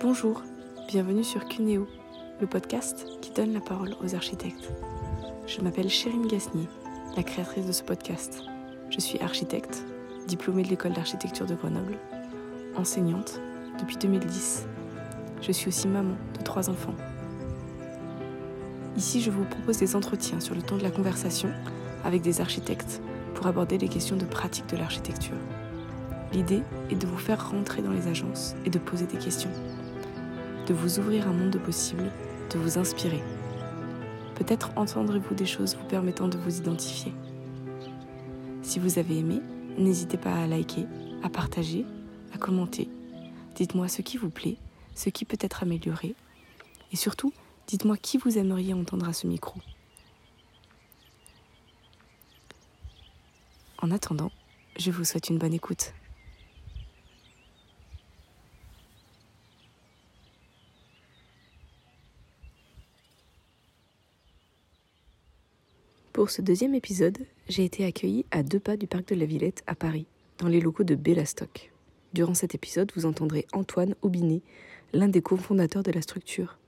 Bonjour, bienvenue sur Cuneo, le podcast qui donne la parole aux architectes. Je m'appelle Chérine Gasnier, la créatrice de ce podcast. Je suis architecte, diplômée de l'école d'architecture de Grenoble, enseignante depuis 2010. Je suis aussi maman de trois enfants. Ici, je vous propose des entretiens sur le temps de la conversation avec des architectes pour aborder les questions de pratique de l'architecture. L'idée est de vous faire rentrer dans les agences et de poser des questions, de vous ouvrir un monde de possibles, de vous inspirer. Peut-être entendrez-vous des choses vous permettant de vous identifier. Si vous avez aimé, n'hésitez pas à liker, à partager, à commenter. Dites-moi ce qui vous plaît, ce qui peut être amélioré. Et surtout, dites-moi qui vous aimeriez entendre à ce micro. En attendant, je vous souhaite une bonne écoute. Pour ce deuxième épisode, j'ai été accueillie à deux pas du parc de la Villette à Paris, dans les locaux de Bellastock. Durant cet épisode, vous entendrez Antoine Aubinet, l'un des cofondateurs de la structure.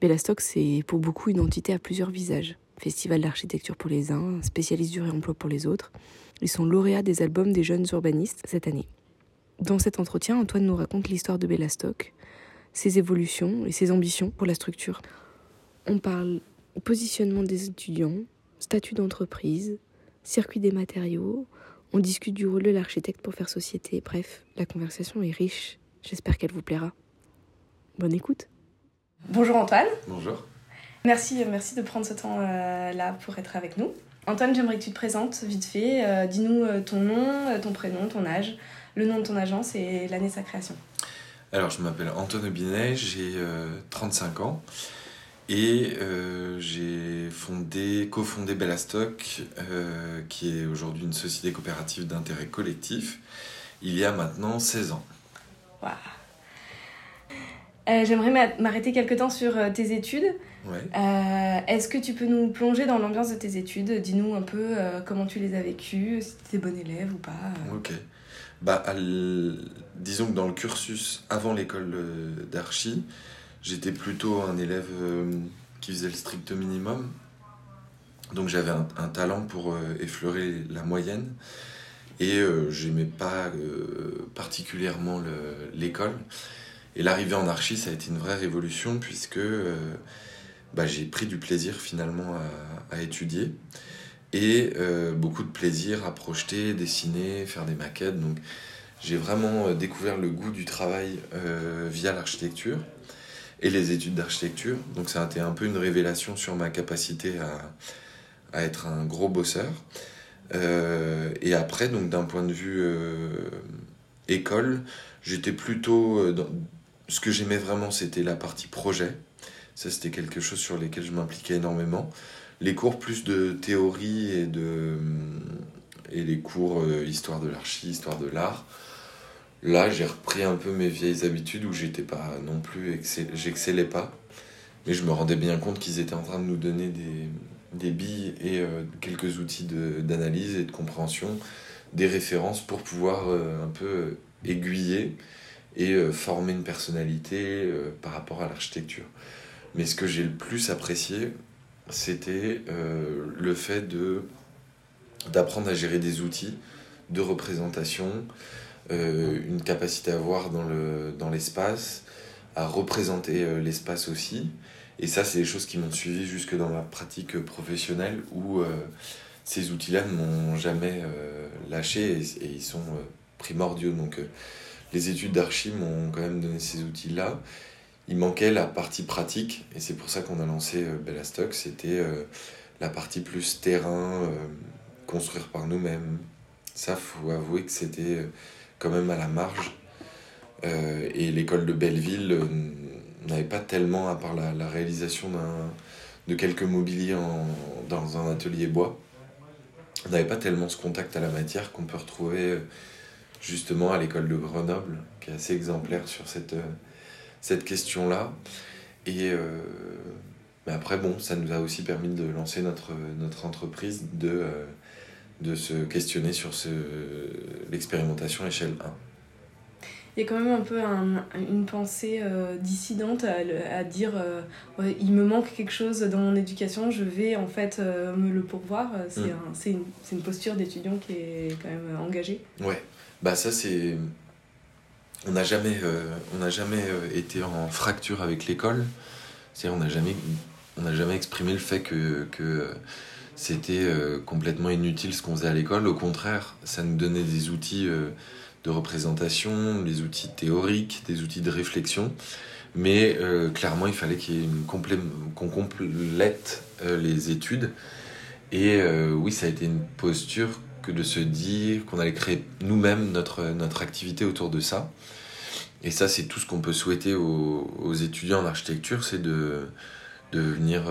Bellastock, c'est pour beaucoup une entité à plusieurs visages. Festival d'architecture pour les uns, spécialiste du réemploi pour les autres. Ils sont lauréats des albums des jeunes urbanistes cette année. Dans cet entretien, Antoine nous raconte l'histoire de Bellastock, ses évolutions et ses ambitions pour la structure. On parle positionnement des étudiants, statut d'entreprise, circuit des matériaux, on discute du rôle de l'architecte pour faire société. Bref, la conversation est riche. J'espère qu'elle vous plaira. Bonne écoute. Bonjour Antoine. Bonjour. Merci, merci de prendre ce temps-là pour être avec nous. Antoine, j'aimerais que tu te présentes vite fait. Euh, dis-nous euh, ton nom, euh, ton prénom, ton âge, le nom de ton agence et l'année de sa création. Alors, je m'appelle Antoine Binet, j'ai 35 ans. Et euh, j'ai fondé, cofondé Bellastock, euh, qui est aujourd'hui une société coopérative d'intérêt collectif, il y a maintenant 16 ans. Wow. Euh, J'aimerais m'arrêter quelque temps sur euh, tes études. Ouais. Est-ce que tu peux nous plonger dans l'ambiance de tes études? Dis-nous un peu comment tu les as vécues, si tu étais bon élève ou pas. Ok. Bah, l- disons que dans le cursus avant l'école d'archi, j'étais plutôt un élève euh, qui faisait le strict minimum. Donc j'avais un, talent pour euh, effleurer la moyenne. Et euh, j'aimais pas euh, particulièrement le- l'école. Et l'arrivée en archi, ça a été une vraie révolution puisque bah, j'ai pris du plaisir finalement à, étudier et beaucoup de plaisir à projeter, dessiner, faire des maquettes. Donc j'ai vraiment découvert le goût du travail via l'architecture et les études d'architecture. Donc ça a été un peu une révélation sur ma capacité à, à être un gros bosseur. Euh, et après, donc d'un point de vue euh, école, j'étais plutôt euh, ce que j'aimais vraiment, c'était la partie projet. Ça, c'était quelque chose sur lequel je m'impliquais énormément. Les cours plus de théorie et de et les cours histoire de l'archi, histoire de l'art. Là, j'ai repris un peu mes vieilles habitudes où j'étais pas non plus excell... j'excellais pas, mais je me rendais bien compte qu'ils étaient en train de nous donner des, des billes et euh, quelques outils d'analyse et de compréhension, des références pour pouvoir euh, un peu aiguiller et euh, former une personnalité euh, par rapport à l'architecture. Mais ce que j'ai le plus apprécié, c'était euh, le fait d'apprendre à gérer des outils de représentation, euh, une capacité à voir dans le dans l'espace, à représenter euh, l'espace aussi. Et ça, c'est des choses qui m'ont suivi jusque dans ma pratique professionnelle où euh, ces outils-là ne m'ont jamais euh, lâché et, ils sont euh, primordiaux. Donc, euh, les études d'archi m'ont quand même donné ces outils-là. Il manquait la partie pratique et c'est pour ça qu'on a lancé euh, Bellastock. C'était euh, la partie plus terrain, euh, construire par nous-mêmes. Ça, faut avouer que c'était euh, quand même à la marge. Euh, et l'école de Belleville euh, n'avait pas tellement, à part la, réalisation de quelques mobiliers dans un atelier bois, n'avait pas tellement ce contact à la matière qu'on peut retrouver euh, justement à l'école de Grenoble, qui est assez exemplaire sur cette, cette question-là. Et mais après, bon, ça nous a aussi permis de lancer notre, notre entreprise, de, de se questionner sur ce, l'expérimentation échelle 1. il y a quand même un peu une pensée euh, dissidente à, dire euh, il me manque quelque chose dans mon éducation, je vais en fait euh, me le pourvoir. C'est mm. une, une, posture d'étudiant qui est quand même engagée. Ouais, bah ça c'est. On n'a jamais, on jamais été en fracture avec l'école. C'est-à-dire on n'a jamais, on jamais exprimé le fait que, que c'était complètement inutile ce qu'on faisait à l'école. Au contraire, ça nous donnait des outils de représentation, des outils théoriques, des outils de réflexion. Mais euh, clairement, il fallait qu'on complète euh, les études. Et euh, oui, ça a été une posture que de se dire qu'on allait créer nous-mêmes notre, notre activité autour de ça. Et ça, c'est tout ce qu'on peut souhaiter aux, aux étudiants en architecture, c'est de, de venir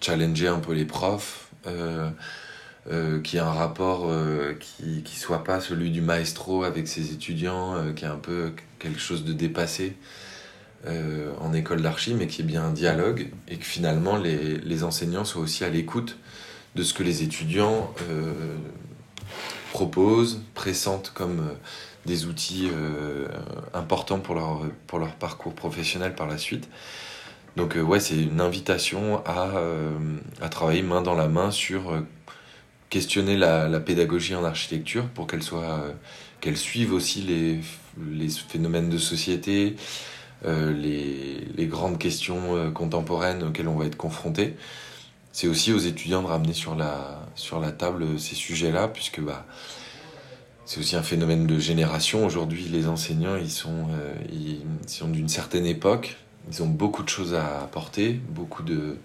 challenger un peu les profs, euh, qui a un rapport euh, qui qui soit pas celui du maestro avec ses étudiants, euh, qui est un peu quelque chose de dépassé en école d'archi, mais qui est bien un dialogue et que finalement les, les enseignants soient aussi à l'écoute de ce que les étudiants proposent, pressentent comme des outils importants pour leur, pour leur parcours professionnel par la suite. Donc ouais, c'est une invitation à, à travailler main dans la main sur questionner la, pédagogie en architecture pour qu'elle soit euh, qu'elle suive aussi les, les, phénomènes de société, euh, les, les, grandes questions euh, contemporaines auxquelles on va être confronté. C'est aussi aux étudiants de ramener sur la, sur la table ces sujets-là, puisque bah, c'est aussi un phénomène de génération. Aujourd'hui, les enseignants, ils sont, ils sont d'une certaine époque, ils ont beaucoup de choses à apporter, beaucoup de,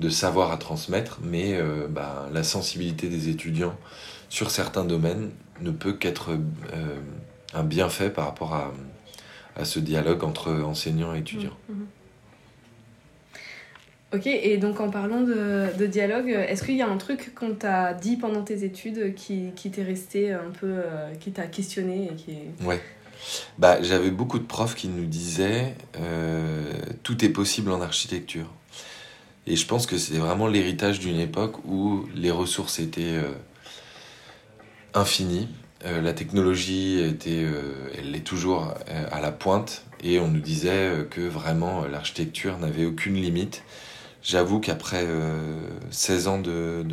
de savoir à transmettre, mais euh, bah, la sensibilité des étudiants sur certains domaines ne peut qu'être euh, un bienfait par rapport à, à, ce dialogue entre enseignants et étudiants. Mmh, mmh. Ok, et donc en parlant de, de dialogue, est-ce qu'il y a un truc qu'on t'a dit pendant tes études qui, qui t'est resté un peu, euh, qui t'a questionné et qui. Ouais. Bah, j'avais beaucoup de profs qui nous disaient tout est possible en architecture. Et je pense que c'est vraiment l'héritage d'une époque où les ressources étaient euh, infinies. Euh, la technologie était, euh, elle est toujours à la pointe et on nous disait que vraiment l'architecture n'avait aucune limite. J'avoue qu'après 16 ans de,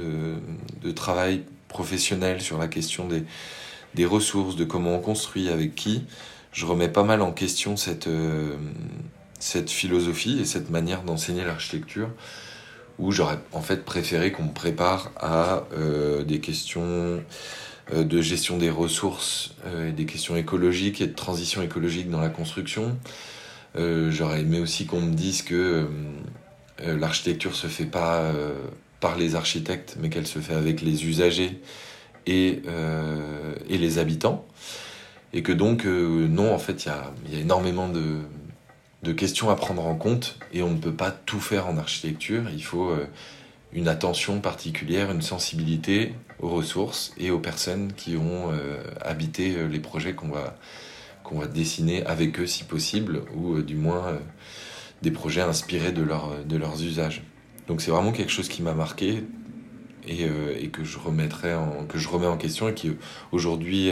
de, travail professionnel sur la question des, des ressources, de comment on construit, avec qui, je remets pas mal en question cette, cette philosophie et cette manière d'enseigner l'architecture où j'aurais en fait préféré qu'on me prépare à euh, des questions euh, de gestion des ressources euh, et des questions écologiques et de transition écologique dans la construction. j'aurais aimé aussi qu'on me dise que l'architecture se fait pas par les architectes, mais qu'elle se fait avec les usagers et, et les habitants. Et que donc, non, en fait, il y a, énormément de, questions à prendre en compte et on ne peut pas tout faire en architecture. Il faut euh, une attention particulière, une sensibilité aux ressources et aux personnes qui ont euh, habité euh, les projets qu'on va, qu'on va dessiner avec eux si possible ou du moins des projets inspirés de, leur, de leurs usages. Donc c'est vraiment quelque chose qui m'a marqué et, et, que, je remettrai en, que je remets en question et qui aujourd'hui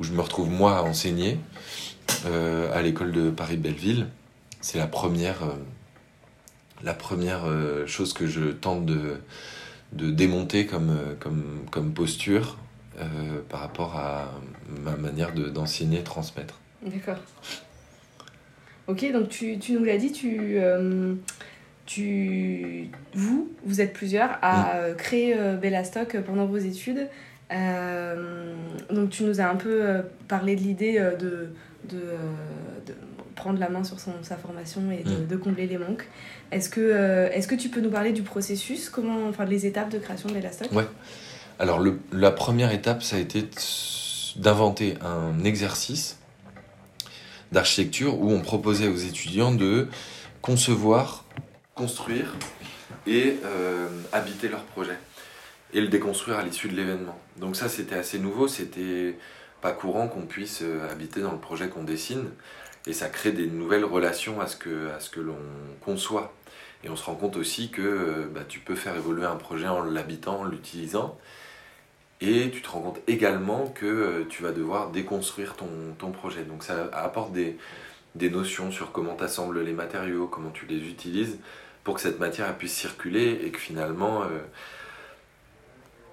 où je me retrouve moi à enseigner euh, à l'école de Paris-Belleville. C'est la première, euh, la première euh, chose que je tente de, de démonter comme, comme, comme posture par rapport à ma manière d'enseigner et transmettre. D'accord. Ok, donc tu, tu nous l'as dit, tu, tu, vous, vous êtes plusieurs à mm. créer Bellastock pendant vos études. donc tu nous as un peu parlé de l'idée de euh, de, prendre la main sur son, sa formation et de, mm. combler les manques. Est-ce que, euh, est-ce que tu peux nous parler du processus, comment, enfin les étapes de création de l'Elastoc Ouais. Alors le, la première étape, ça a été d'inventer un exercice d'architecture où on proposait aux étudiants de concevoir, construire et euh, habiter leur projet et le déconstruire à l'issue de l'événement. Donc ça c'était assez nouveau, c'était pas courant qu'on puisse euh, habiter dans le projet qu'on dessine. Et ça crée des nouvelles relations à ce que, que l'on conçoit. Et on se rend compte aussi que euh, bah, tu peux faire évoluer un projet en l'habitant, en l'utilisant. Et tu te rends compte également que tu vas devoir déconstruire ton, ton projet. Donc ça apporte des, des notions sur comment tu assembles les matériaux, comment tu les utilises, pour que cette matière puisse circuler et que finalement, euh,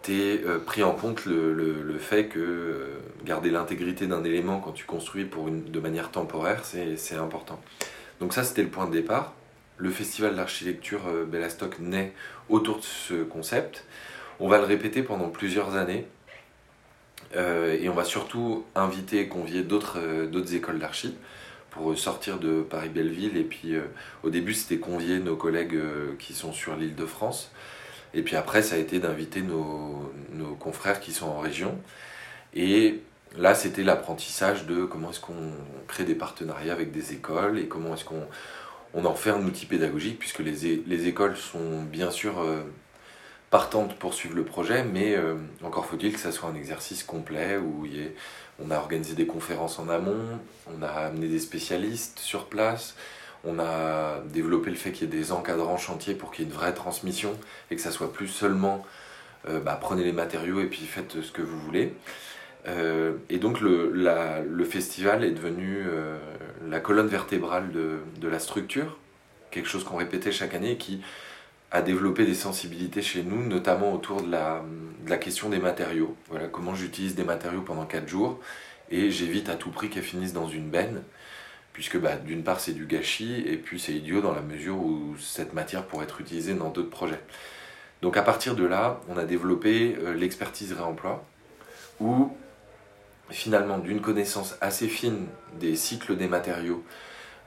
tu aies euh, pris en compte le, fait que euh, garder l'intégrité d'un élément quand tu construis pour une, de manière temporaire, c'est important. Donc ça, c'était le point de départ. Le festival d'architecture Bellastock naît autour de ce concept. On va le répéter pendant plusieurs années. et on va surtout inviter et convier d'autres écoles d'archi pour sortir de Paris-Belleville. Et puis euh, au début, c'était convier nos collègues euh, qui sont sur l'île de France. Et puis après, ça a été d'inviter nos, nos, confrères qui sont en région. Et là, c'était l'apprentissage de comment est-ce qu'on crée des partenariats avec des écoles et comment est-ce qu'on on en fait un outil pédagogique, puisque les, les écoles sont bien sûr euh, partantes pour suivre le projet, mais encore faut-il que ça soit un exercice complet où il y ait on a organisé des conférences en amont, on a amené des spécialistes sur place, on a développé le fait qu'il y ait des encadrants chantiers pour qu'il y ait une vraie transmission et que ça soit plus seulement euh, bah, prenez les matériaux et puis faites ce que vous voulez. Euh, et donc le, festival est devenu euh, la colonne vertébrale de, de, la structure, quelque chose qu'on répétait chaque année et qui à développer des sensibilités chez nous, notamment autour de la, question des matériaux. Voilà, comment j'utilise des matériaux pendant 4 jours et j'évite à tout prix qu'elles finissent dans une benne, puisque bah, d'une part c'est du gâchis et puis c'est idiot dans la mesure où cette matière pourrait être utilisée dans d'autres projets. Donc à partir de là, on a développé euh, l'expertise réemploi, où finalement d'une connaissance assez fine des cycles des matériaux,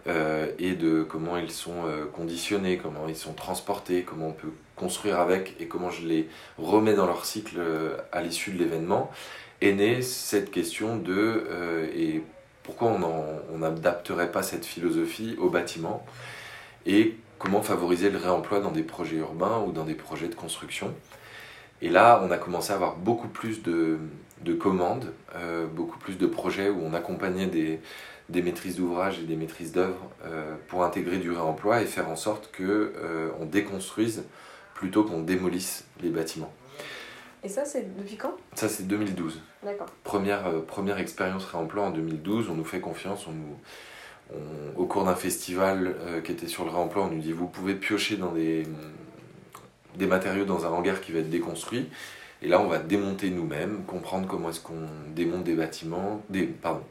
euh, et de comment ils sont euh, conditionnés, comment ils sont transportés, comment on peut construire avec et comment je les remets dans leur cycle euh, à l'issue de l'événement, est née cette question de pourquoi on n'adapterait pas cette philosophie au bâtiment et comment favoriser le réemploi dans des projets urbains ou dans des projets de construction. Et là, on a commencé à avoir beaucoup plus de commandes, beaucoup plus de projets où on accompagnait des, des maîtrises d'ouvrage et des maîtrises d'œuvre euh, pour intégrer du réemploi et faire en sorte qu'on euh, on déconstruise plutôt qu'on démolisse les bâtiments. Et ça, c'est depuis quand? Ça, c'est 2012. D'accord. Première, euh, première expérience réemploi en 2012, on nous fait confiance, on nous, au cours d'un festival qui était sur le réemploi, on nous dit vous pouvez piocher dans des, des matériaux dans un hangar qui va être déconstruit. Et là, on va démonter nous-mêmes, comprendre comment est-ce qu'on démonte des bâtiments, des, pardon,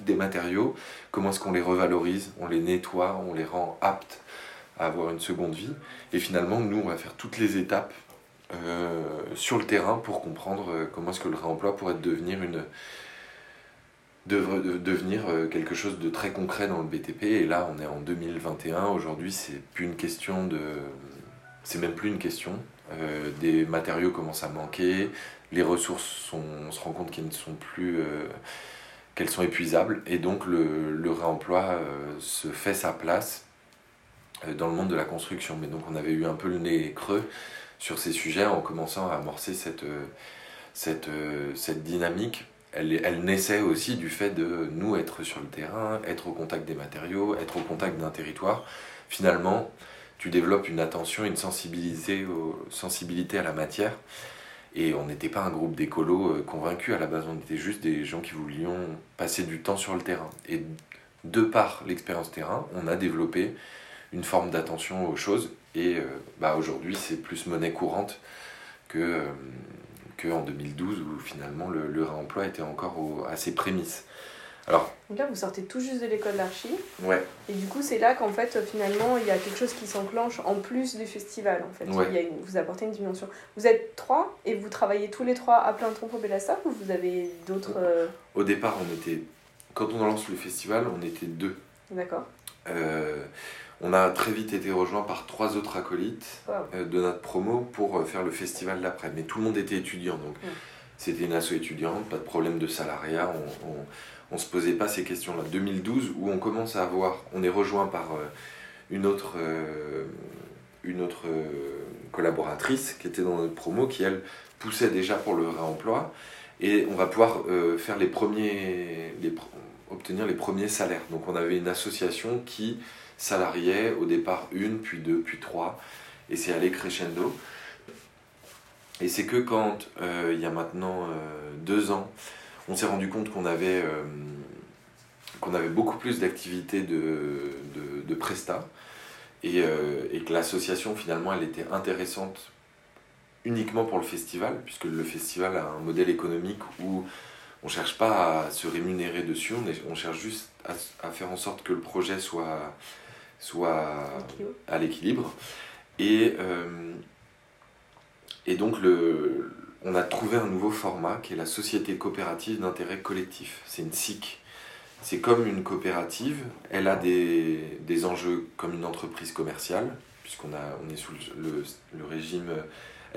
des matériaux, comment est-ce qu'on les revalorise, on les nettoie, on les rend aptes à avoir une seconde vie. Et finalement, nous, on va faire toutes les étapes euh, sur le terrain pour comprendre euh, comment est-ce que le réemploi pourrait devenir une devenir euh, quelque chose de très concret dans le BTP. Et là, on est en 2021. Aujourd'hui, c'est plus une question de, c'est même plus une question. des matériaux commencent à manquer, les ressources, on se rend compte qu'elles ne sont plus qu'elles sont épuisables et donc le, réemploi euh, se fait sa place euh, dans le monde de la construction. Mais donc on avait eu un peu le nez creux sur ces sujets en commençant à amorcer cette, euh, dynamique. Elle, naissait aussi du fait de nous être sur le terrain, être au contact des matériaux, être au contact d'un territoire. Finalement, tu développes une attention, une sensibilité à la matière et on n'était pas un groupe d'écolos euh, convaincus à la base, on était juste des gens qui voulions passer du temps sur le terrain. Et de par l'expérience terrain, on a développé une forme d'attention aux choses. Et euh, bah, aujourd'hui, c'est plus monnaie courante que, euh, que en 2012, où finalement le, le réemploi était encore à ses prémices. Alors, Donc là, vous sortez tout juste de l'école d'archi. Ouais. Et du coup, c'est là qu'en fait, finalement, il y a quelque chose qui s'enclenche en plus du festival. En fait. Il y a vous apportez une dimension. Vous êtes trois et vous travaillez tous les trois à plein temps pour Bellassa ou vous avez d'autres. Euh, Au départ, on était. Quand on lance le festival, on était deux. D'accord. Euh, on a très vite été rejoint par trois autres acolytes euh, de notre promo pour faire le festival d'après. Mais tout le monde était étudiant, donc c'était une asso étudiante, pas de problème de salariat. on on se posait pas ces questions-là. 2012, où on commence à avoir, on est rejoint par euh, une autre, euh, euh, collaboratrice qui était dans notre promo, qui elle poussait déjà pour le réemploi, et on va pouvoir faire les premiers, obtenir les premiers salaires. Donc on avait une association qui salariait au départ une, puis deux, puis trois, et c'est allé crescendo. Et c'est que quand, il y a maintenant deux ans, on s'est rendu compte qu'on avait, qu'on avait beaucoup plus d'activités de, de, de Presta, et, et que l'association, finalement, elle était intéressante uniquement pour le festival, puisque le festival a un modèle économique où on ne cherche pas à se rémunérer dessus, on, on cherche juste à, faire en sorte que le projet soit, soit à l'équilibre. Et, euh, et donc, le, on a trouvé un nouveau format qui est la Société coopérative d'intérêt collectif. C'est une SIC. C'est comme une coopérative, elle a des, des, enjeux comme une entreprise commerciale, puisqu'on on est sous le, régime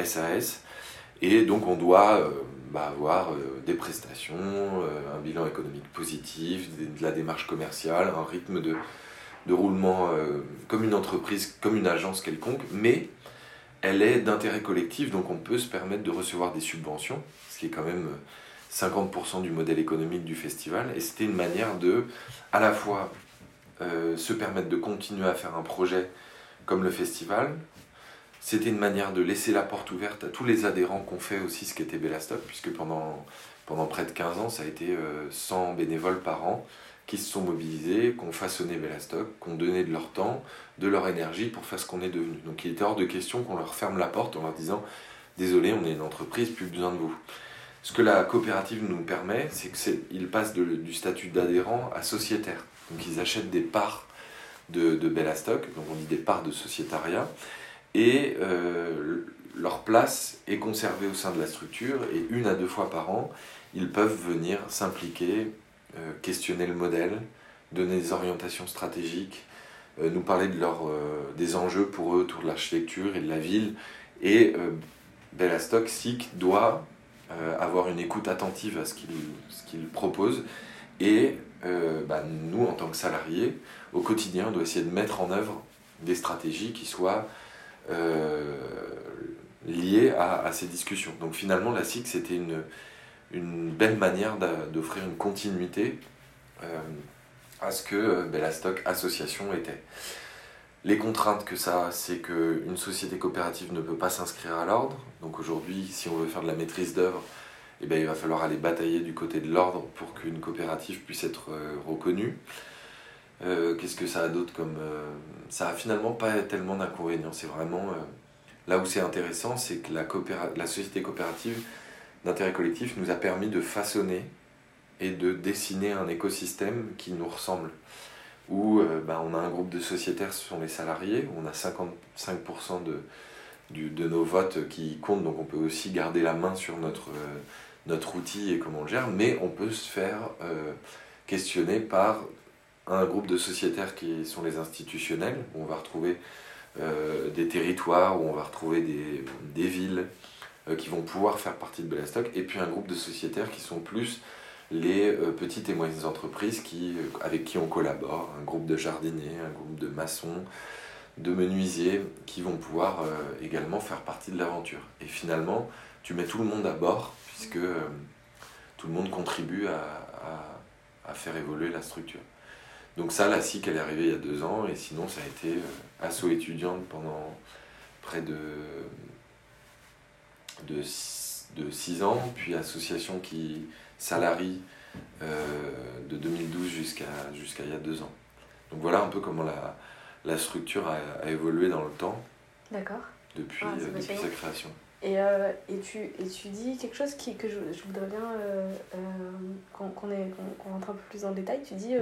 SAS. Et donc on doit euh, bah, avoir euh, des prestations, euh, un bilan économique positif, de la démarche commerciale, un rythme de, de roulement comme une entreprise, comme une agence quelconque, mais elle est d'intérêt collectif, donc on peut se permettre de recevoir des subventions, ce qui est quand même 50% du modèle économique du festival, et c'était une manière de à la fois se permettre de continuer à faire un projet comme le festival, c'était une manière de laisser la porte ouverte à tous les adhérents qu'on fait aussi ce qu'était Bellastock, puisque pendant, pendant près de 15 ans, ça a été 100 euh, bénévoles par an qui se sont mobilisés, qui ont façonné Bellastock, qui ont donné de leur temps, de leur énergie pour faire ce qu'on est devenu. Donc il était hors de question qu'on leur ferme la porte en leur disant Désolé, on est une entreprise, plus besoin de vous. Ce que la coopérative nous permet, c'est qu'ils passent du statut d'adhérent à sociétaire. Donc ils achètent des parts de, de donc on dit des parts de sociétariat, et euh, leur place est conservée au sein de la structure et une à deux fois par an, ils peuvent venir s'impliquer, questionner le modèle, donner des orientations stratégiques, euh, nous parler de leur, des enjeux pour eux autour de l'architecture et de la ville. Et Bellastock, SIC, doit avoir une écoute attentive à ce qu'ils proposent. Et bah, nous, en tant que salariés, au quotidien, on doit essayer de mettre en œuvre des stratégies qui soient euh, liées à, ces discussions. Donc finalement, la SIC, c'était une, une belle manière d'offrir une continuité euh, à ce que euh, Bellastock Association était. Les contraintes que ça c'est qu'une société coopérative ne peut pas s'inscrire à l'ordre. Donc aujourd'hui, si on veut faire de la maîtrise d'œuvre, eh bien, il va falloir aller batailler du côté de l'ordre pour qu'une coopérative puisse être reconnue. Euh, qu'est-ce que ça a d'autre comme. Ça a finalement pas tellement d'inconvénients. C'est vraiment. Là où c'est intéressant, c'est que la, la société coopérative d'intérêt collectif nous a permis de façonner et de dessiner un écosystème qui nous ressemble. Où bah, on a un groupe de sociétaires, ce sont les salariés, on a 55% de, nos votes qui comptent, donc on peut aussi garder la main sur notre, notre outil et comment on le gère, mais on peut se faire questionner par un groupe de sociétaires qui sont les institutionnels, où on va retrouver euh, des territoires, où on va retrouver des, villes. euh, qui vont pouvoir faire partie de Bellastock, et puis un groupe de sociétaires qui sont plus les euh, petites et moyennes entreprises qui, avec qui on collabore, un groupe de jardiniers, un groupe de maçons, de menuisiers, qui vont pouvoir également faire partie de l'aventure. Et finalement, tu mets tout le monde à bord, puisque tout le monde contribue à, à, faire évoluer la structure. Donc ça, la SIC, elle est arrivée il y a deux ans, et sinon, ça a été euh, asso étudiante pendant près de, de, de six ans, puis association qui salarie euh, de 2012 jusqu'à jusqu'à il y a deux ans. Donc voilà un peu comment la, la structure a, évolué dans le temps. D'accord. Depuis, ah, euh, depuis sa création. Et, et, tu, et tu dis quelque chose qui, que je, je voudrais bien qu'on rentre un peu plus dans le détail. Tu dis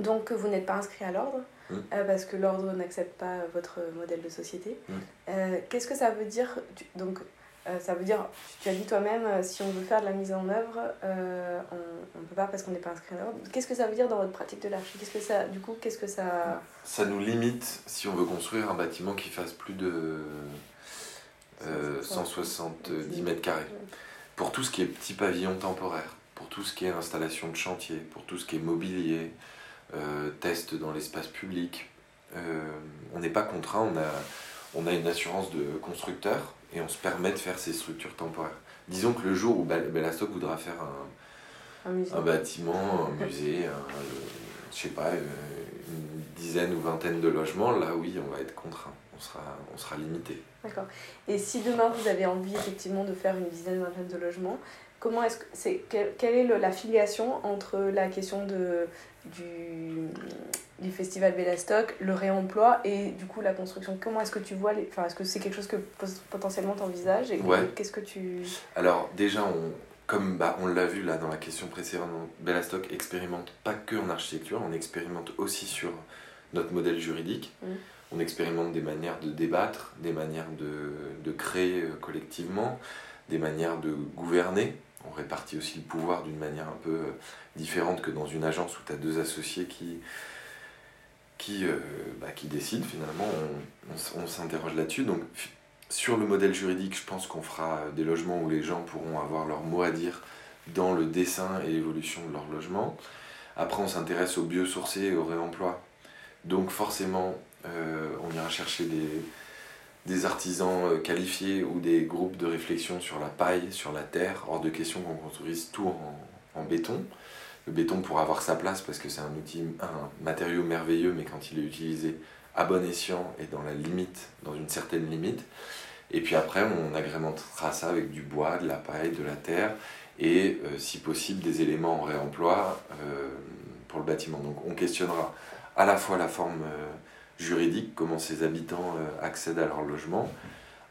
donc vous n'êtes pas inscrit à l'ordre mmh. euh, parce que l'ordre n'accepte pas votre modèle de société. Mmh. Euh, qu'est-ce que ça veut dire? Donc euh, ça veut dire, tu as dit toi-même, si on veut faire de la mise en œuvre, on ne peut pas parce qu'on n'est pas inscrit à l'ordre. Qu'est-ce que ça veut dire dans votre pratique de l'archi? Qu'est-ce que ça, du coup, qu'est-ce que ça Ça nous limite si on veut construire un bâtiment qui fasse plus de 170 mètres carrés. Pour tout ce qui est petit pavillon temporaire, pour tout ce qui est installation de chantier, pour tout ce qui est mobilier, euh, test dans l'espace public. Euh, on n'est pas contraint, on a, on a une assurance de constructeur et on se permet de faire ces structures temporaires. Disons que le jour où Bellastock voudra faire un, un, bâtiment, un musée, je sais pas, une dizaine ou vingtaine de logements, là oui, on va être contraint, on sera, on sera limité. D'accord. Et si demain vous avez envie effectivement de faire une dizaine ou vingtaine de logements, comment est-ce que c'est quelle est la filiation entre la question de du, du festival Bellastock, le réemploi et du coup la construction Comment est-ce que tu vois les... Enfin, est-ce que c'est quelque chose que potentiellement tu envisages et qu'est-ce que tu... Alors déjà, on, comme bah, on l'a vu là dans la question précédente, Bellastock expérimente pas que en architecture, on expérimente aussi sur notre modèle juridique. Mmh. On expérimente des manières de débattre, des manières de, de créer euh, collectivement, des manières de gouverner on répartit aussi le pouvoir d'une manière un peu euh, différente que dans une agence où tu as deux associés euh, bah, qui décident finalement. On, s'interroge là-dessus. Sur le modèle juridique, je pense qu'on fera des logements où les gens pourront avoir leur mot à dire dans le dessin et l'évolution de leur logement. Après, on s'intéresse au biosourcé et au réemploi. Donc, forcément, euh, on ira chercher des des artisans euh, qualifiés ou des groupes de réflexion sur la paille, sur la terre. Hors de question qu'on construise tout en, béton. Le béton pourra avoir sa place parce que c'est un outil, un matériau merveilleux, mais quand il est utilisé à bon escient et dans la limite, dans une certaine limite. Et puis après, on agrémentera ça avec du bois, de la paille, de la terre et euh, si possible des éléments en réemploi euh, pour le bâtiment. Donc on questionnera à la fois la forme juridique, comment ces habitants euh, accèdent à leur logement,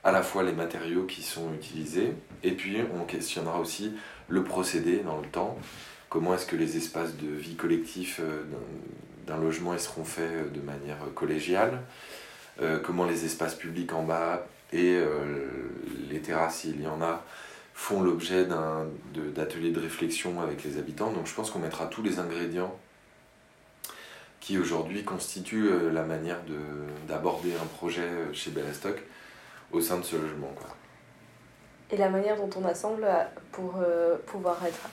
à la fois les matériaux qui sont utilisés, et puis on questionnera aussi le procédé dans le temps, comment est-ce que les espaces de vie collectif euh, d'un logement seront faits euh, de manière collégiale, comment les espaces publics en bas et les terrasses, s'il y en a, font l'objet d'ateliers de, de réflexion avec les habitants. Donc je pense qu'on mettra tous les ingrédients qui aujourd'hui constitue euh, la manière d'aborder un projet euh, chez Bellastock au sein de ce logement. Quoi. Et la manière dont on assemble euh, pour pouvoir être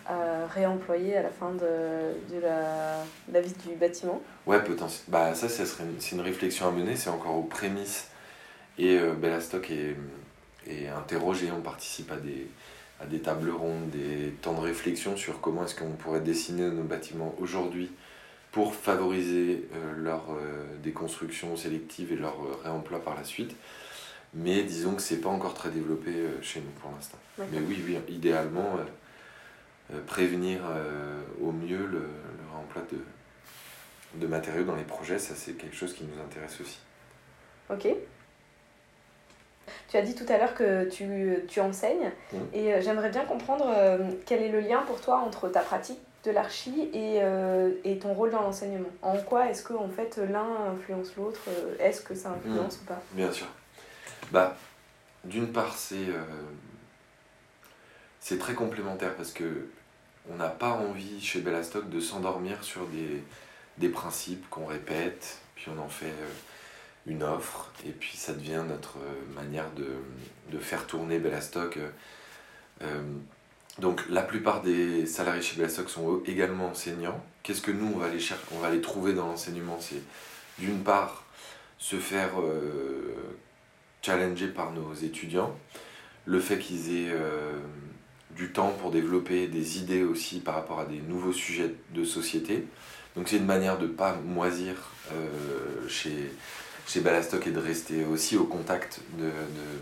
réemployé à la fin de, de la, la, vie du bâtiment Ouais, potentiellement. Bah, ça, ça serait c'est une réflexion à mener, c'est encore aux prémices. Et Bellastock est, est interrogé, on participe à des, à des tables rondes, des temps de réflexion sur comment est-ce qu'on pourrait dessiner nos bâtiments aujourd'hui pour favoriser euh, leur euh, déconstruction sélective et leur euh, réemploi par la suite. Mais disons que c'est pas encore très développé chez nous pour l'instant. Mais oui, oui, idéalement, prévenir au mieux le, réemploi de, de matériaux dans les projets, ça c'est quelque chose qui nous intéresse aussi. Ok. Tu as dit tout à l'heure que tu, tu enseignes mmh. et j'aimerais bien comprendre quel est le lien pour toi entre ta pratique de l'archi et, euh, et, ton rôle dans l'enseignement En quoi est-ce que en fait l'un influence l'autre? Est-ce que ça influence mmh. ou pas? Bien sûr. Bah, d'une part, c'est euh, c'est très complémentaire parce que on n'a pas envie chez Bellastock de s'endormir sur des, des principes qu'on répète, puis on en fait euh, une offre, et puis ça devient notre manière de, de faire tourner Bellastock. Donc la plupart des salariés chez Bellastock sont également enseignants. Qu'est-ce que nous, on va aller, chercher, on va aller trouver dans l'enseignement? C'est d'une part se faire euh, challenger par nos étudiants, le fait qu'ils aient euh, du temps pour développer des idées aussi par rapport à des nouveaux sujets de société. Donc c'est une manière de ne pas moisir euh, chez, chez et de rester aussi au contact de,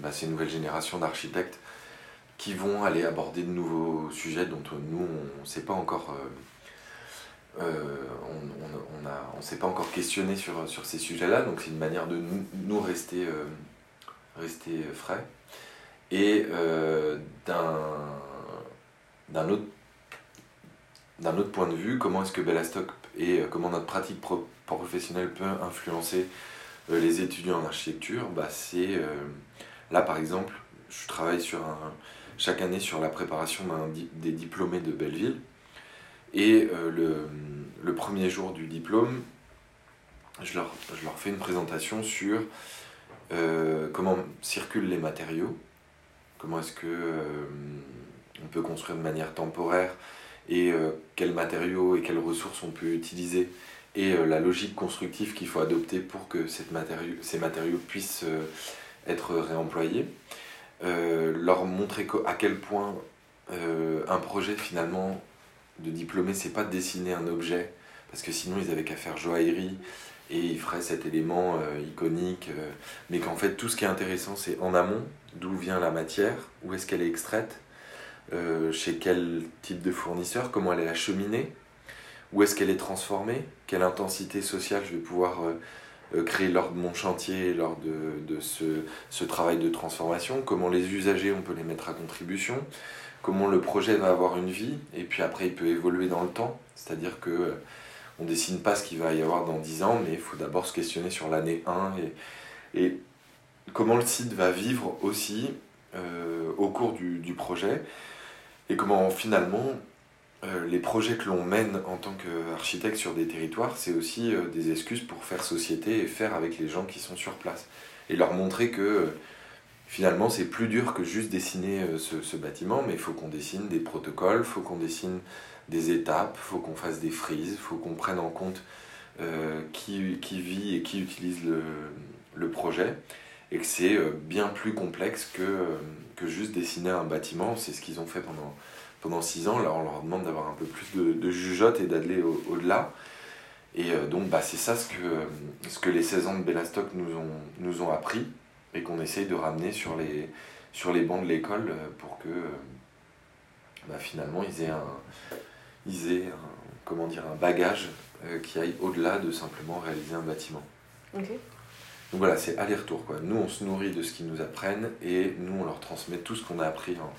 bah, ces nouvelles générations d'architectes qui vont aller aborder de nouveaux sujets dont nous, on ne sait pas encore... Euh, euh, on on, s'est pas encore questionné sur, sur ces sujets-là, donc c'est une manière de nous, rester, euh, rester frais. Et d'un autre, autre point de vue, comment est-ce que Bellastock et comment notre pratique professionnelle peut influencer les étudiants en architecture? Bah, C'est là par exemple, je travaille sur un, chaque année sur la préparation des diplômés de Belleville. Et euh, le, premier jour du diplôme, je leur, je leur fais une présentation sur euh, comment circulent les matériaux, comment est-ce que euh, on peut construire de manière temporaire et quels matériaux et quelles ressources on peut utiliser et la logique constructive qu'il faut adopter pour que ces matériaux puissent être réemployés. Euh, leur montrer à quel point euh, un projet finalement de diplômé, c'est pas dessiner un objet, parce que sinon ils avaient qu'à faire joaillerie et il ferait cet élément iconique, mais qu'en fait tout ce qui est intéressant c'est en amont, d'où vient la matière, où est-ce qu'elle est extraite, chez quel type de fournisseur, comment elle est acheminée, où est-ce qu'elle est transformée, quelle intensité sociale je vais pouvoir euh, créer lors de mon chantier, lors de, de ce, ce, travail de transformation, comment les usagers, on peut les mettre à contribution, comment le projet va avoir une vie, et puis après il peut évoluer dans le temps, c'est-à-dire que euh, on dessine pas ce qu'il va y avoir dans 10 ans, mais il faut d'abord se questionner sur l'année 1 et, et, comment le site va vivre aussi euh, au cours du, du, projet, et comment finalement euh, les projets que l'on mène en tant qu'architecte sur des territoires, c'est aussi euh, des excuses pour faire société et faire avec les gens qui sont sur place. Et leur montrer que euh, finalement c'est plus dur que juste dessiner ce, bâtiment, mais il faut qu'on dessine des protocoles, il faut qu'on dessine des étapes, il faut qu'on fasse des frises, il faut qu'on prenne en compte qui, vit et qui utilise le, le projet, et que c'est bien plus complexe que, que juste dessiner un bâtiment, c'est ce qu'ils ont fait pendant pendant six ans. Là, on leur demande d'avoir un peu plus de, de jugeote et d'aller au-delà. et euh, donc, bah, c'est ça ce que, ce que les 16 ans de Bellastock nous ont, nous ont appris et qu'on essaye de ramener sur les, sur les bancs de l'école euh, pour que euh, bah, finalement ils aient un, ils aient comment dire, un bagage qui aille au-delà de simplement réaliser un bâtiment. Donc voilà, c'est aller-retour. Nous, on se nourrit de ce qu'ils nous apprennent et nous, on leur transmet tout ce qu'on a appris en,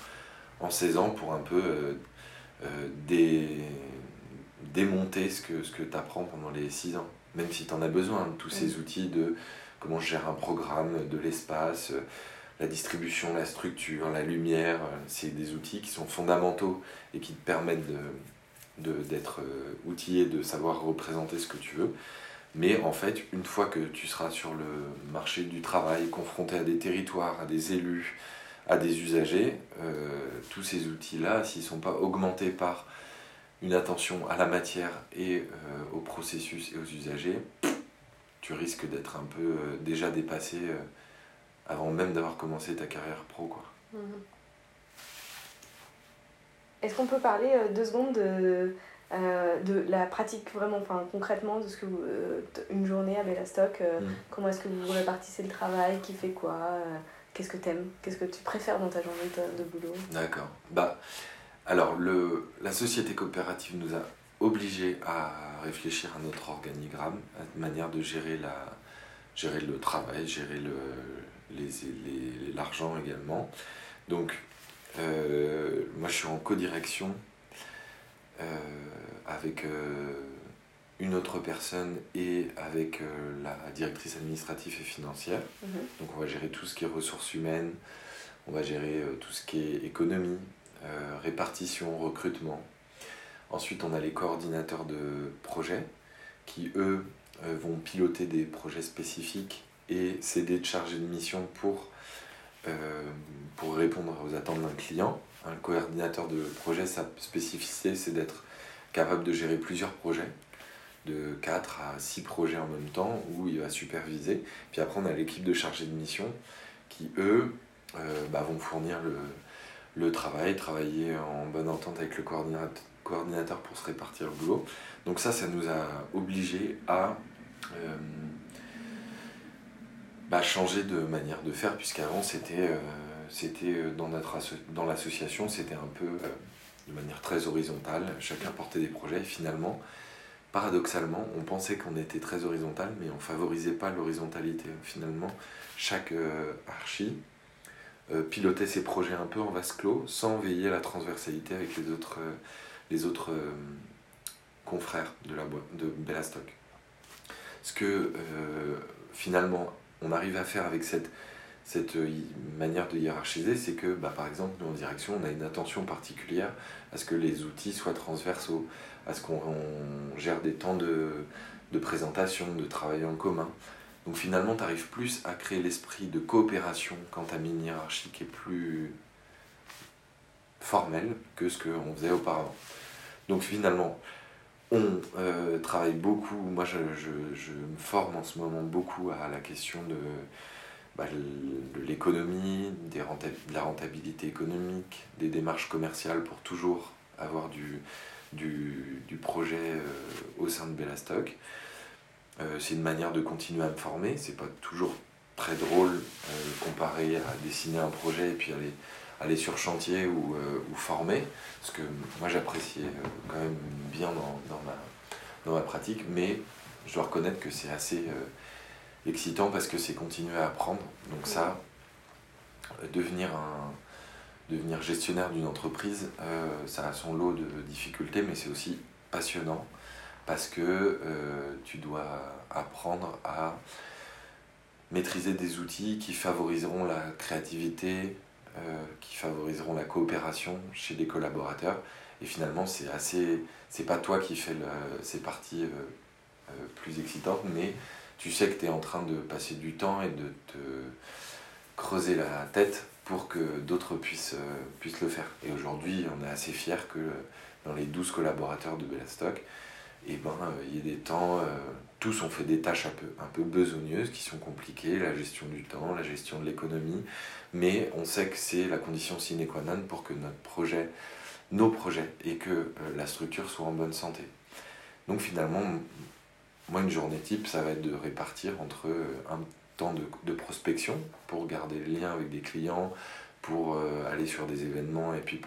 en 16 ans pour un peu euh, euh, démonter ce que, ce que tu apprends pendant les 6 ans. Même si tu en as besoin tous ces outils de comment je gère un programme, de l'espace, euh, la distribution, la structure, la lumière, c'est des outils qui sont fondamentaux et qui te permettent de, d'être outillé, de savoir représenter ce que tu veux. Mais en fait, une fois que tu seras sur le marché du travail, confronté à des territoires, à des élus, à des usagers, euh, tous ces outils-là, s'ils ne sont pas augmentés par une attention à la matière et euh, au processus et aux usagers, tu risques d'être un peu euh, déjà dépassé avant même d'avoir commencé ta carrière pro. Quoi. Mhm. Est-ce qu'on peut parler deux secondes de, de la pratique vraiment, enfin concrètement, de ce que une journée à Bellastock, mhm. comment est-ce que vous répartissez le travail, qui fait quoi Qu'est-ce que tu aimes Qu'est-ce que tu préfères dans ta journée de, boulot? D'accord. Bah, alors, le, la société coopérative nous a obligés à réfléchir à notre organigramme, à une manière de gérer, la, gérer le travail, gérer l'argent les, également. Donc, euh, moi, je suis en codirection euh, avec euh, une autre personne et avec euh, la directrice administrative et financière. Mhm. Donc on va gérer tout ce qui est ressources humaines, on va gérer euh, tout ce qui est économie, euh, répartition, recrutement. Ensuite on a les coordinateurs de projets qui eux vont piloter des projets spécifiques et s'aider de charger de mission pour, pour répondre aux attentes d'un client. Un coordinateur de projet, sa spécificité c'est d'être capable de gérer plusieurs projets de 4 à 6 projets en même temps où il va superviser. Puis après, on a l'équipe de chargés de mission qui, eux, euh, bah, vont fournir le, travail, travailler en bonne entente avec le coordinateur, pour se répartir le boulot. Donc ça, ça nous a obligés à euh, bah, changer de manière de faire, puisqu'avant, c'était euh, c'était dans, notre dans l'association, c'était un peu de manière très horizontale, chacun portait des projets, et finalement, paradoxalement, on pensait qu'on était très horizontal, mais on favorisait pas l'horizontalité. Finalement, chaque euh, archi euh, pilotait ses projets un peu en vase clos, sans veiller à la transversalité avec les autres, euh, les autres confrères de la de Bellastock. Ce que finalement on arrive à faire avec cette, cette manière de hiérarchiser, c'est que bah, par exemple, nous en direction, on a une attention particulière à ce que les outils soient transversaux, à qu'on gère des temps de, présentation, de travail en commun. Donc finalement, tu arrives plus à créer l'esprit de coopération quand une hiérarchie qui est plus formelle que ce qu'on faisait auparavant. Donc finalement, on euh, travaille beaucoup, moi je, me forme en ce moment beaucoup à la question de, bah, de l'économie, de la rentabilité économique, des démarches commerciales pour toujours avoir du, du, du projet euh, au sein de Bellastock. c'est une manière de continuer à me former. C'est pas toujours très drôle comparé à dessiner un projet et puis aller, aller sur chantier ou, ou former. Parce que moi j'appréciais quand même bien dans, dans, ma, dans ma pratique, mais je dois reconnaître que c'est assez excitant parce que c'est continuer à apprendre. Donc ça, devenir un devenir gestionnaire d'une entreprise, euh, ça a son lot de difficultés, mais c'est aussi passionnant parce que euh, tu dois apprendre à maîtriser des outils qui favoriseront la créativité, euh, qui favoriseront la coopération chez les collaborateurs. Et finalement, c'est assez, c'est pas toi qui fais le, ces parties plus excitantes, mais tu sais que tu es en train de passer du temps et de te creuser la tête pour que d'autres puissent, euh, puissent le faire. Et aujourd'hui, on est assez fiers que dans les 12 collaborateurs de Bellastock, et eh ben, euh, il y ait des temps, euh, tous ont fait des tâches un peu, un peu besogneuses qui sont compliquées, la gestion du temps, la gestion de l'économie, mais on sait que c'est la condition sine qua non pour que notre projet, nos projets, et que la structure soit en bonne santé. Donc finalement, moi, une journée type, ça va être de répartir entre un temps de, prospection pour garder le lien avec des clients, pour euh, aller sur des événements et puis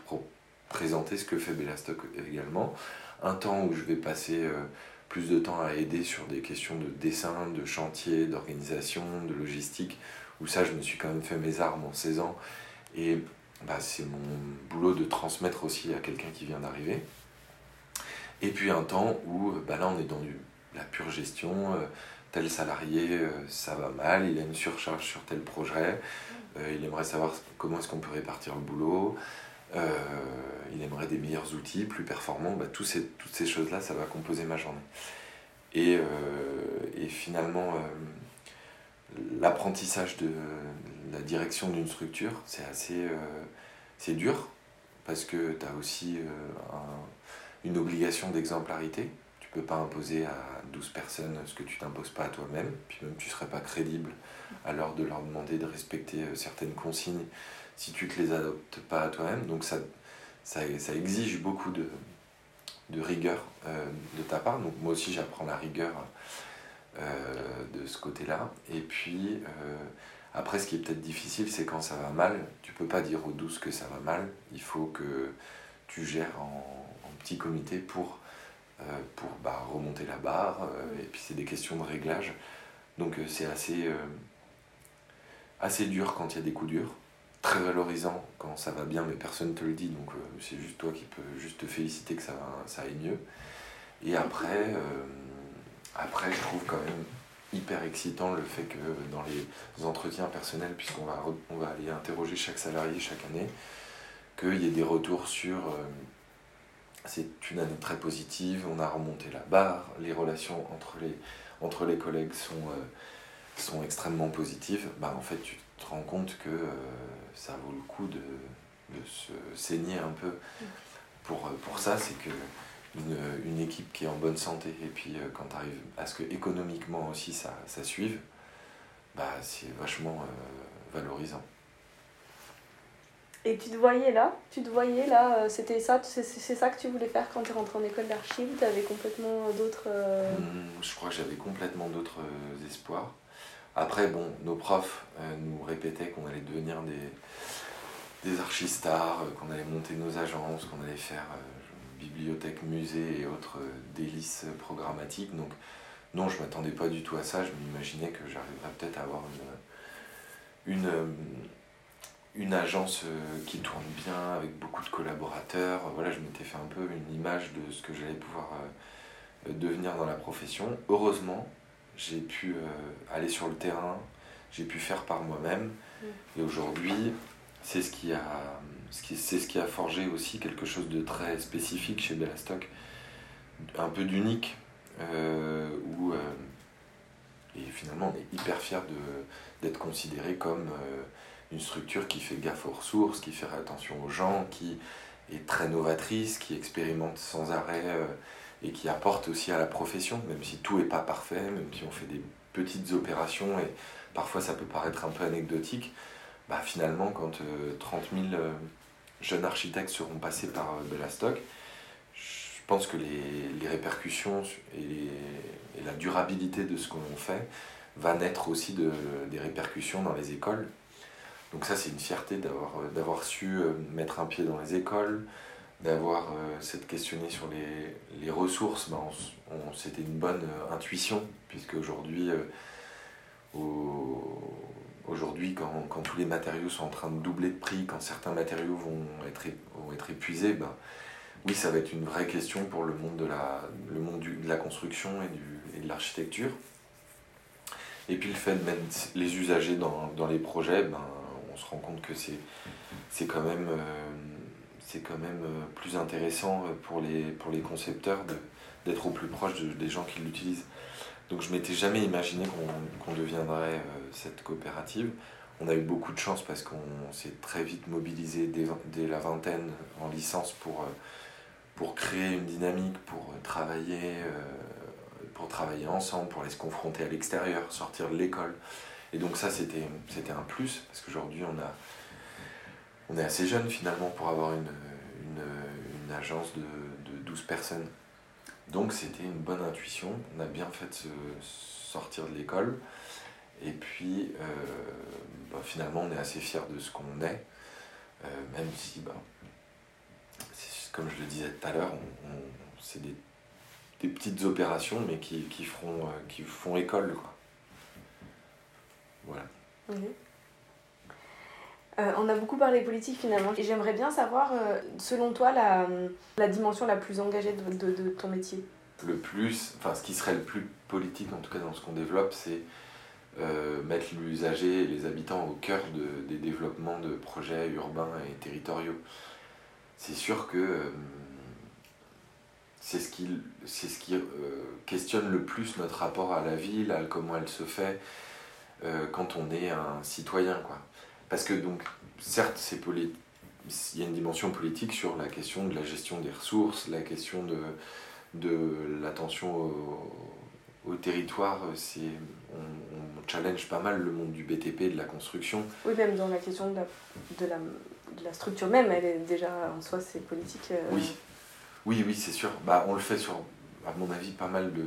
présenter ce que fait Bellastock également. Un temps où je vais passer euh, plus de temps à aider sur des questions de dessin, de chantier, d'organisation, de logistique, où ça je me suis quand même fait mes armes en 16 ans. Et bah, c'est mon boulot de transmettre aussi à quelqu'un qui vient d'arriver. Et puis un temps où bah, là on est dans du, la pure gestion. Euh, tel salarié, euh, ça va mal, il a une surcharge sur tel projet, euh, il aimerait savoir comment est-ce qu'on peut répartir le boulot, euh, il aimerait des meilleurs outils, plus performants, bah, toutes ces choses-là, ça va composer ma journée. Et, et finalement, l'apprentissage de la direction d'une structure, c'est assez c'est dur, parce que tu as aussi une obligation d'exemplarité peux pas imposer à 12 personnes ce que tu t'imposes pas à toi-même, puis même tu serais pas crédible à l'heure de leur demander de respecter euh, certaines consignes si tu te les adoptes pas à toi-même. Donc ça, ça, ça, exige beaucoup de, de rigueur euh, de ta part. Donc moi aussi j'apprends la rigueur euh, de ce côté-là. Et puis après ce qui est peut-être difficile c'est quand ça va mal, tu peux pas dire aux 12 que ça va mal, il faut que tu gères en, petit comité pour pour bah, remonter la barre. Euh, et puis c'est des questions de réglage. Donc euh, c'est assez, assez dur quand il y a des coups durs. Très valorisant quand ça va bien, mais personne ne te le dit. Donc c'est juste toi qui peux juste te féliciter que ça, va, ça aille mieux. Et après, après, je trouve quand même hyper excitant le fait que dans les entretiens personnels, puisqu'on va, on va aller interroger chaque salarié chaque année, qu'il y ait des retours sur c'est une année très positive, on a remonté la barre, les relations entre les, collègues sont, euh, sont extrêmement positives. Bah, en fait, tu te rends compte que euh, ça vaut le coup de, se saigner un peu. Pour, euh, ça, c'est que une, une, équipe qui est en bonne santé, et puis quand tu arrives à ce que économiquement aussi ça, ça suive, bah, c'est vachement valorisant. Et tu te voyais là Tu te voyais là euh, C'était ça C'est ça que tu voulais faire quand tu es rentré en école d'archives Tu avais complètement d'autres. Euh, hmm, je crois que j'avais complètement d'autres euh, espoirs. Après, bon, nos profs nous répétaient qu'on allait devenir des, des archistars, qu'on allait monter nos agences, qu'on allait faire bibliothèque, musée et autres délices programmatiques. Donc, non, je m'attendais pas du tout à ça. Je m'imaginais que j'arriverais peut-être à avoir une une agence euh, qui tourne bien avec beaucoup de collaborateurs. Voilà, je m'étais fait un peu une image de ce que j'allais pouvoir euh, devenir dans la profession. Heureusement, j'ai pu euh, aller sur le terrain, j'ai pu faire par moi-même. Mm. Et aujourd'hui, c'est ce qui a c'est ce qui a forgé aussi quelque chose de très spécifique chez Bellastock, un peu d'unique, où et finalement on est hyper fier d'être considéré comme une structure qui fait gaffe aux ressources, qui fait attention aux gens, qui est très novatrice, qui expérimente sans arrêt euh, et qui apporte aussi à la profession, même si tout n'est pas parfait, même si on fait des petites opérations et parfois ça peut paraître un peu anecdotique, bah finalement quand 30 euh, 000 euh, jeunes architectes seront passés par Bellastock, je pense que les, répercussions et, la durabilité de ce qu'on fait va naître aussi de, des répercussions dans les écoles. Donc ça, c'est une fierté d'avoir su euh, mettre un pied dans les écoles, d'avoir euh, s'être questionné sur les, les ressources. Ben, C'était une bonne euh, intuition, puisque aujourd'hui, aujourd'hui quand, quand, tous les matériaux sont en train de doubler de prix, quand certains matériaux vont être, vont être épuisés, ben, oui, ça va être une vraie question pour le monde de la, le monde de la construction et, du, et de l'architecture. Et puis le fait de mettre les usagers dans, dans les projets, ben, on se rend compte que c'est, c'est quand même, euh, c'est quand même euh, plus intéressant pour les, pour les concepteurs d'être au plus proche des gens qui l'utilisent. Donc je m'étais jamais imaginé qu'on, qu'on deviendrait euh, cette coopérative. On a eu beaucoup de chance parce qu'on s'est très vite mobilisé dès, la vingtaine en licence pour pour créer une dynamique, pour travailler, euh, pour travailler ensemble, pour aller se confronter à l'extérieur, sortir de l'école. Et donc ça, c'était, un plus, parce qu'aujourd'hui, on, on est assez jeune finalement pour avoir une, une, une agence de, de, 12 personnes. Donc c'était une bonne intuition, on a bien fait de se sortir de l'école. Et puis, euh, bah, finalement, on est assez fiers de ce qu'on est, euh, même si bah, comme je le disais tout à l'heure, c'est des, petites opérations, mais qui, qui, euh, qui font école. Quoi. Voilà. Euh, on a beaucoup parlé politique finalement, et j'aimerais bien savoir, euh, selon toi, la, la, dimension la plus engagée de, de, de, ton métier. Le plus, enfin ce qui serait le plus politique en tout cas dans ce qu'on développe, c'est euh, mettre l'usager et les habitants au cœur de, des développements de projets urbains et territoriaux c'est sûr que euh, c'est ce qui, ce qui questionne le plus notre rapport à la ville, à comment elle se fait euh, quand on est un citoyen. Quoi. Parce que, donc, certes, c'est il y a une dimension politique sur la question de la gestion des ressources, la question de, de l'attention au, au, territoire. C'est, on, on, challenge pas mal le monde du BTP, de la construction. Oui, même dans la question de la, de la la structure même, elle est déjà en soi, c'est politique. Euh. Oui, oui, oui, c'est sûr. Bah, on le fait sur, à mon avis, pas mal de,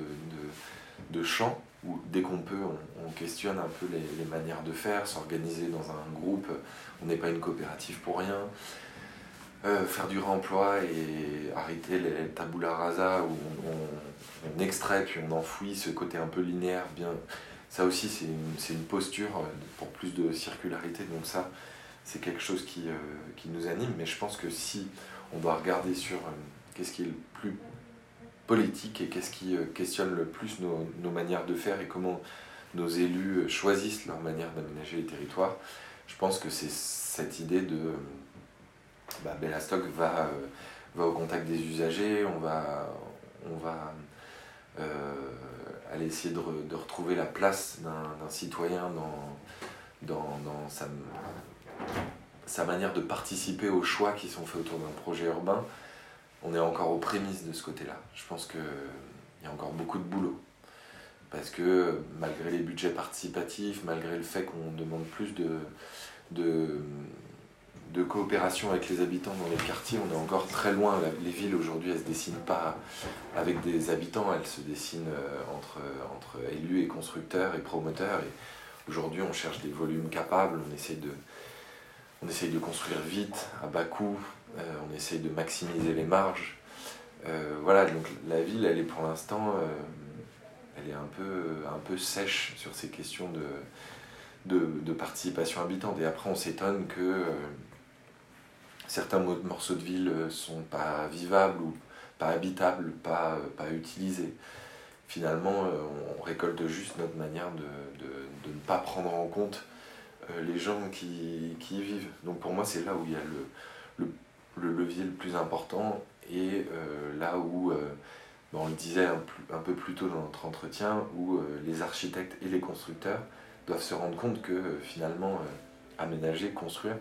de, champs où dès qu'on peut, on, questionne un peu les, manières de faire, s'organiser dans un groupe. On n'est pas une coopérative pour rien. Euh, faire du réemploi et arrêter les tabula rasa où on, extrait puis on enfouit ce côté un peu linéaire bien ça aussi c'est une, une, posture pour plus de circularité donc ça c'est quelque chose qui, euh, qui, nous anime, mais je pense que si on doit regarder sur euh, qu'est-ce qui est le plus politique et qu'est-ce qui euh, questionne le plus nos, manières de faire et comment nos élus choisissent leur manière d'aménager les territoires, je pense que c'est cette idée de bah, Bellastock va, au contact des usagers, on va, on va euh, aller essayer de, de, retrouver la place d'un citoyen dans, dans, dans sa sa manière de participer aux choix qui sont faits autour d'un projet urbain, on est encore aux prémices de ce côté-là. Je pense qu'il y a encore beaucoup de boulot. Parce que malgré les budgets participatifs, malgré le fait qu'on demande plus de, de, de, coopération avec les habitants dans les quartiers, on est encore très loin. Les villes aujourd'hui, elles ne se dessinent pas avec des habitants, elles se dessinent euh, entre, entre élus et constructeurs et promoteurs. Et aujourd'hui, on cherche des volumes capables, on essaie de, on essaye de construire vite, à bas coût, euh, on essaye de maximiser les marges. Euh, voilà, donc la ville, elle est pour l'instant, euh, elle est un peu, sèche sur ces questions de, participation habitante. Et après, on s'étonne que certains morceaux de ville sont pas vivables ou pas habitables, pas, utilisés. Finalement, on récolte juste notre manière de, ne pas prendre en compte les gens qui, y vivent. Donc pour moi, c'est là où il y a le, le, le, levier le plus important et euh, là où, euh, on le disait un, peu plus tôt dans notre entretien, où les architectes et les constructeurs doivent se rendre compte que finalement, aménager, construire,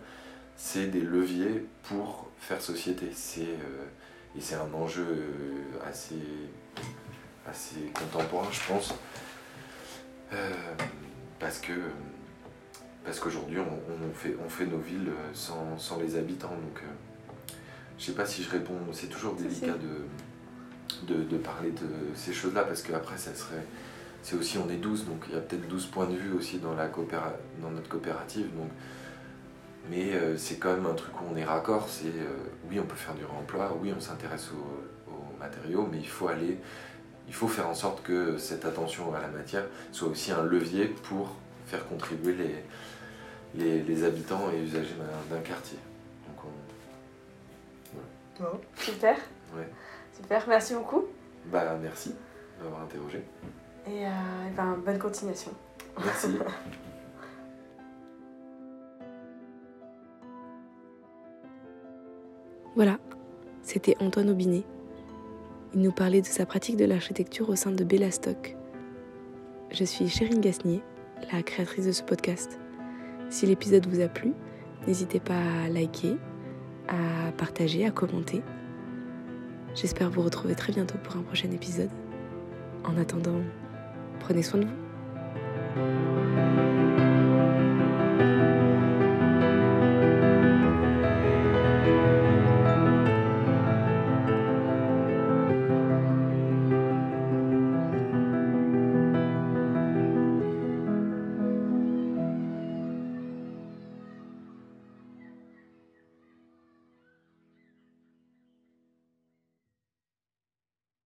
c'est des leviers pour faire société. Et c'est un enjeu assez, assez contemporain, je pense. parce que parce qu'aujourd'hui, on, on, fait, on fait nos villes sans, sans les habitants. Donc, euh, je sais pas si je réponds, c'est toujours délicat de. de, parler de ces choses-là parce qu'après, ça serait. C'est aussi, on est 12, donc il y a peut-être 12 points de vue aussi dans, la coopéra dans notre coopérative. Donc, mais euh, c'est quand même un truc où on est raccord. C'est oui, on peut faire du réemploi, oui, on s'intéresse aux, aux, matériaux, mais il faut aller. Il faut faire en sorte que cette attention à la matière soit aussi un levier pour faire contribuer les, les, habitants et usagers d'un quartier. Super. Super, merci beaucoup. Bah, merci d'avoir interrogé. Et, euh, ben, bonne continuation. Merci. voilà, c'était Antoine Aubinet. Il nous parlait de sa pratique de l'architecture au sein de Bellastock. Je suis Chérine Gasnier, la créatrice de ce podcast. Si l'épisode vous a plu, n'hésitez pas à liker, à partager, à commenter. J'espère vous retrouver très bientôt pour un prochain épisode. En attendant, prenez soin de vous.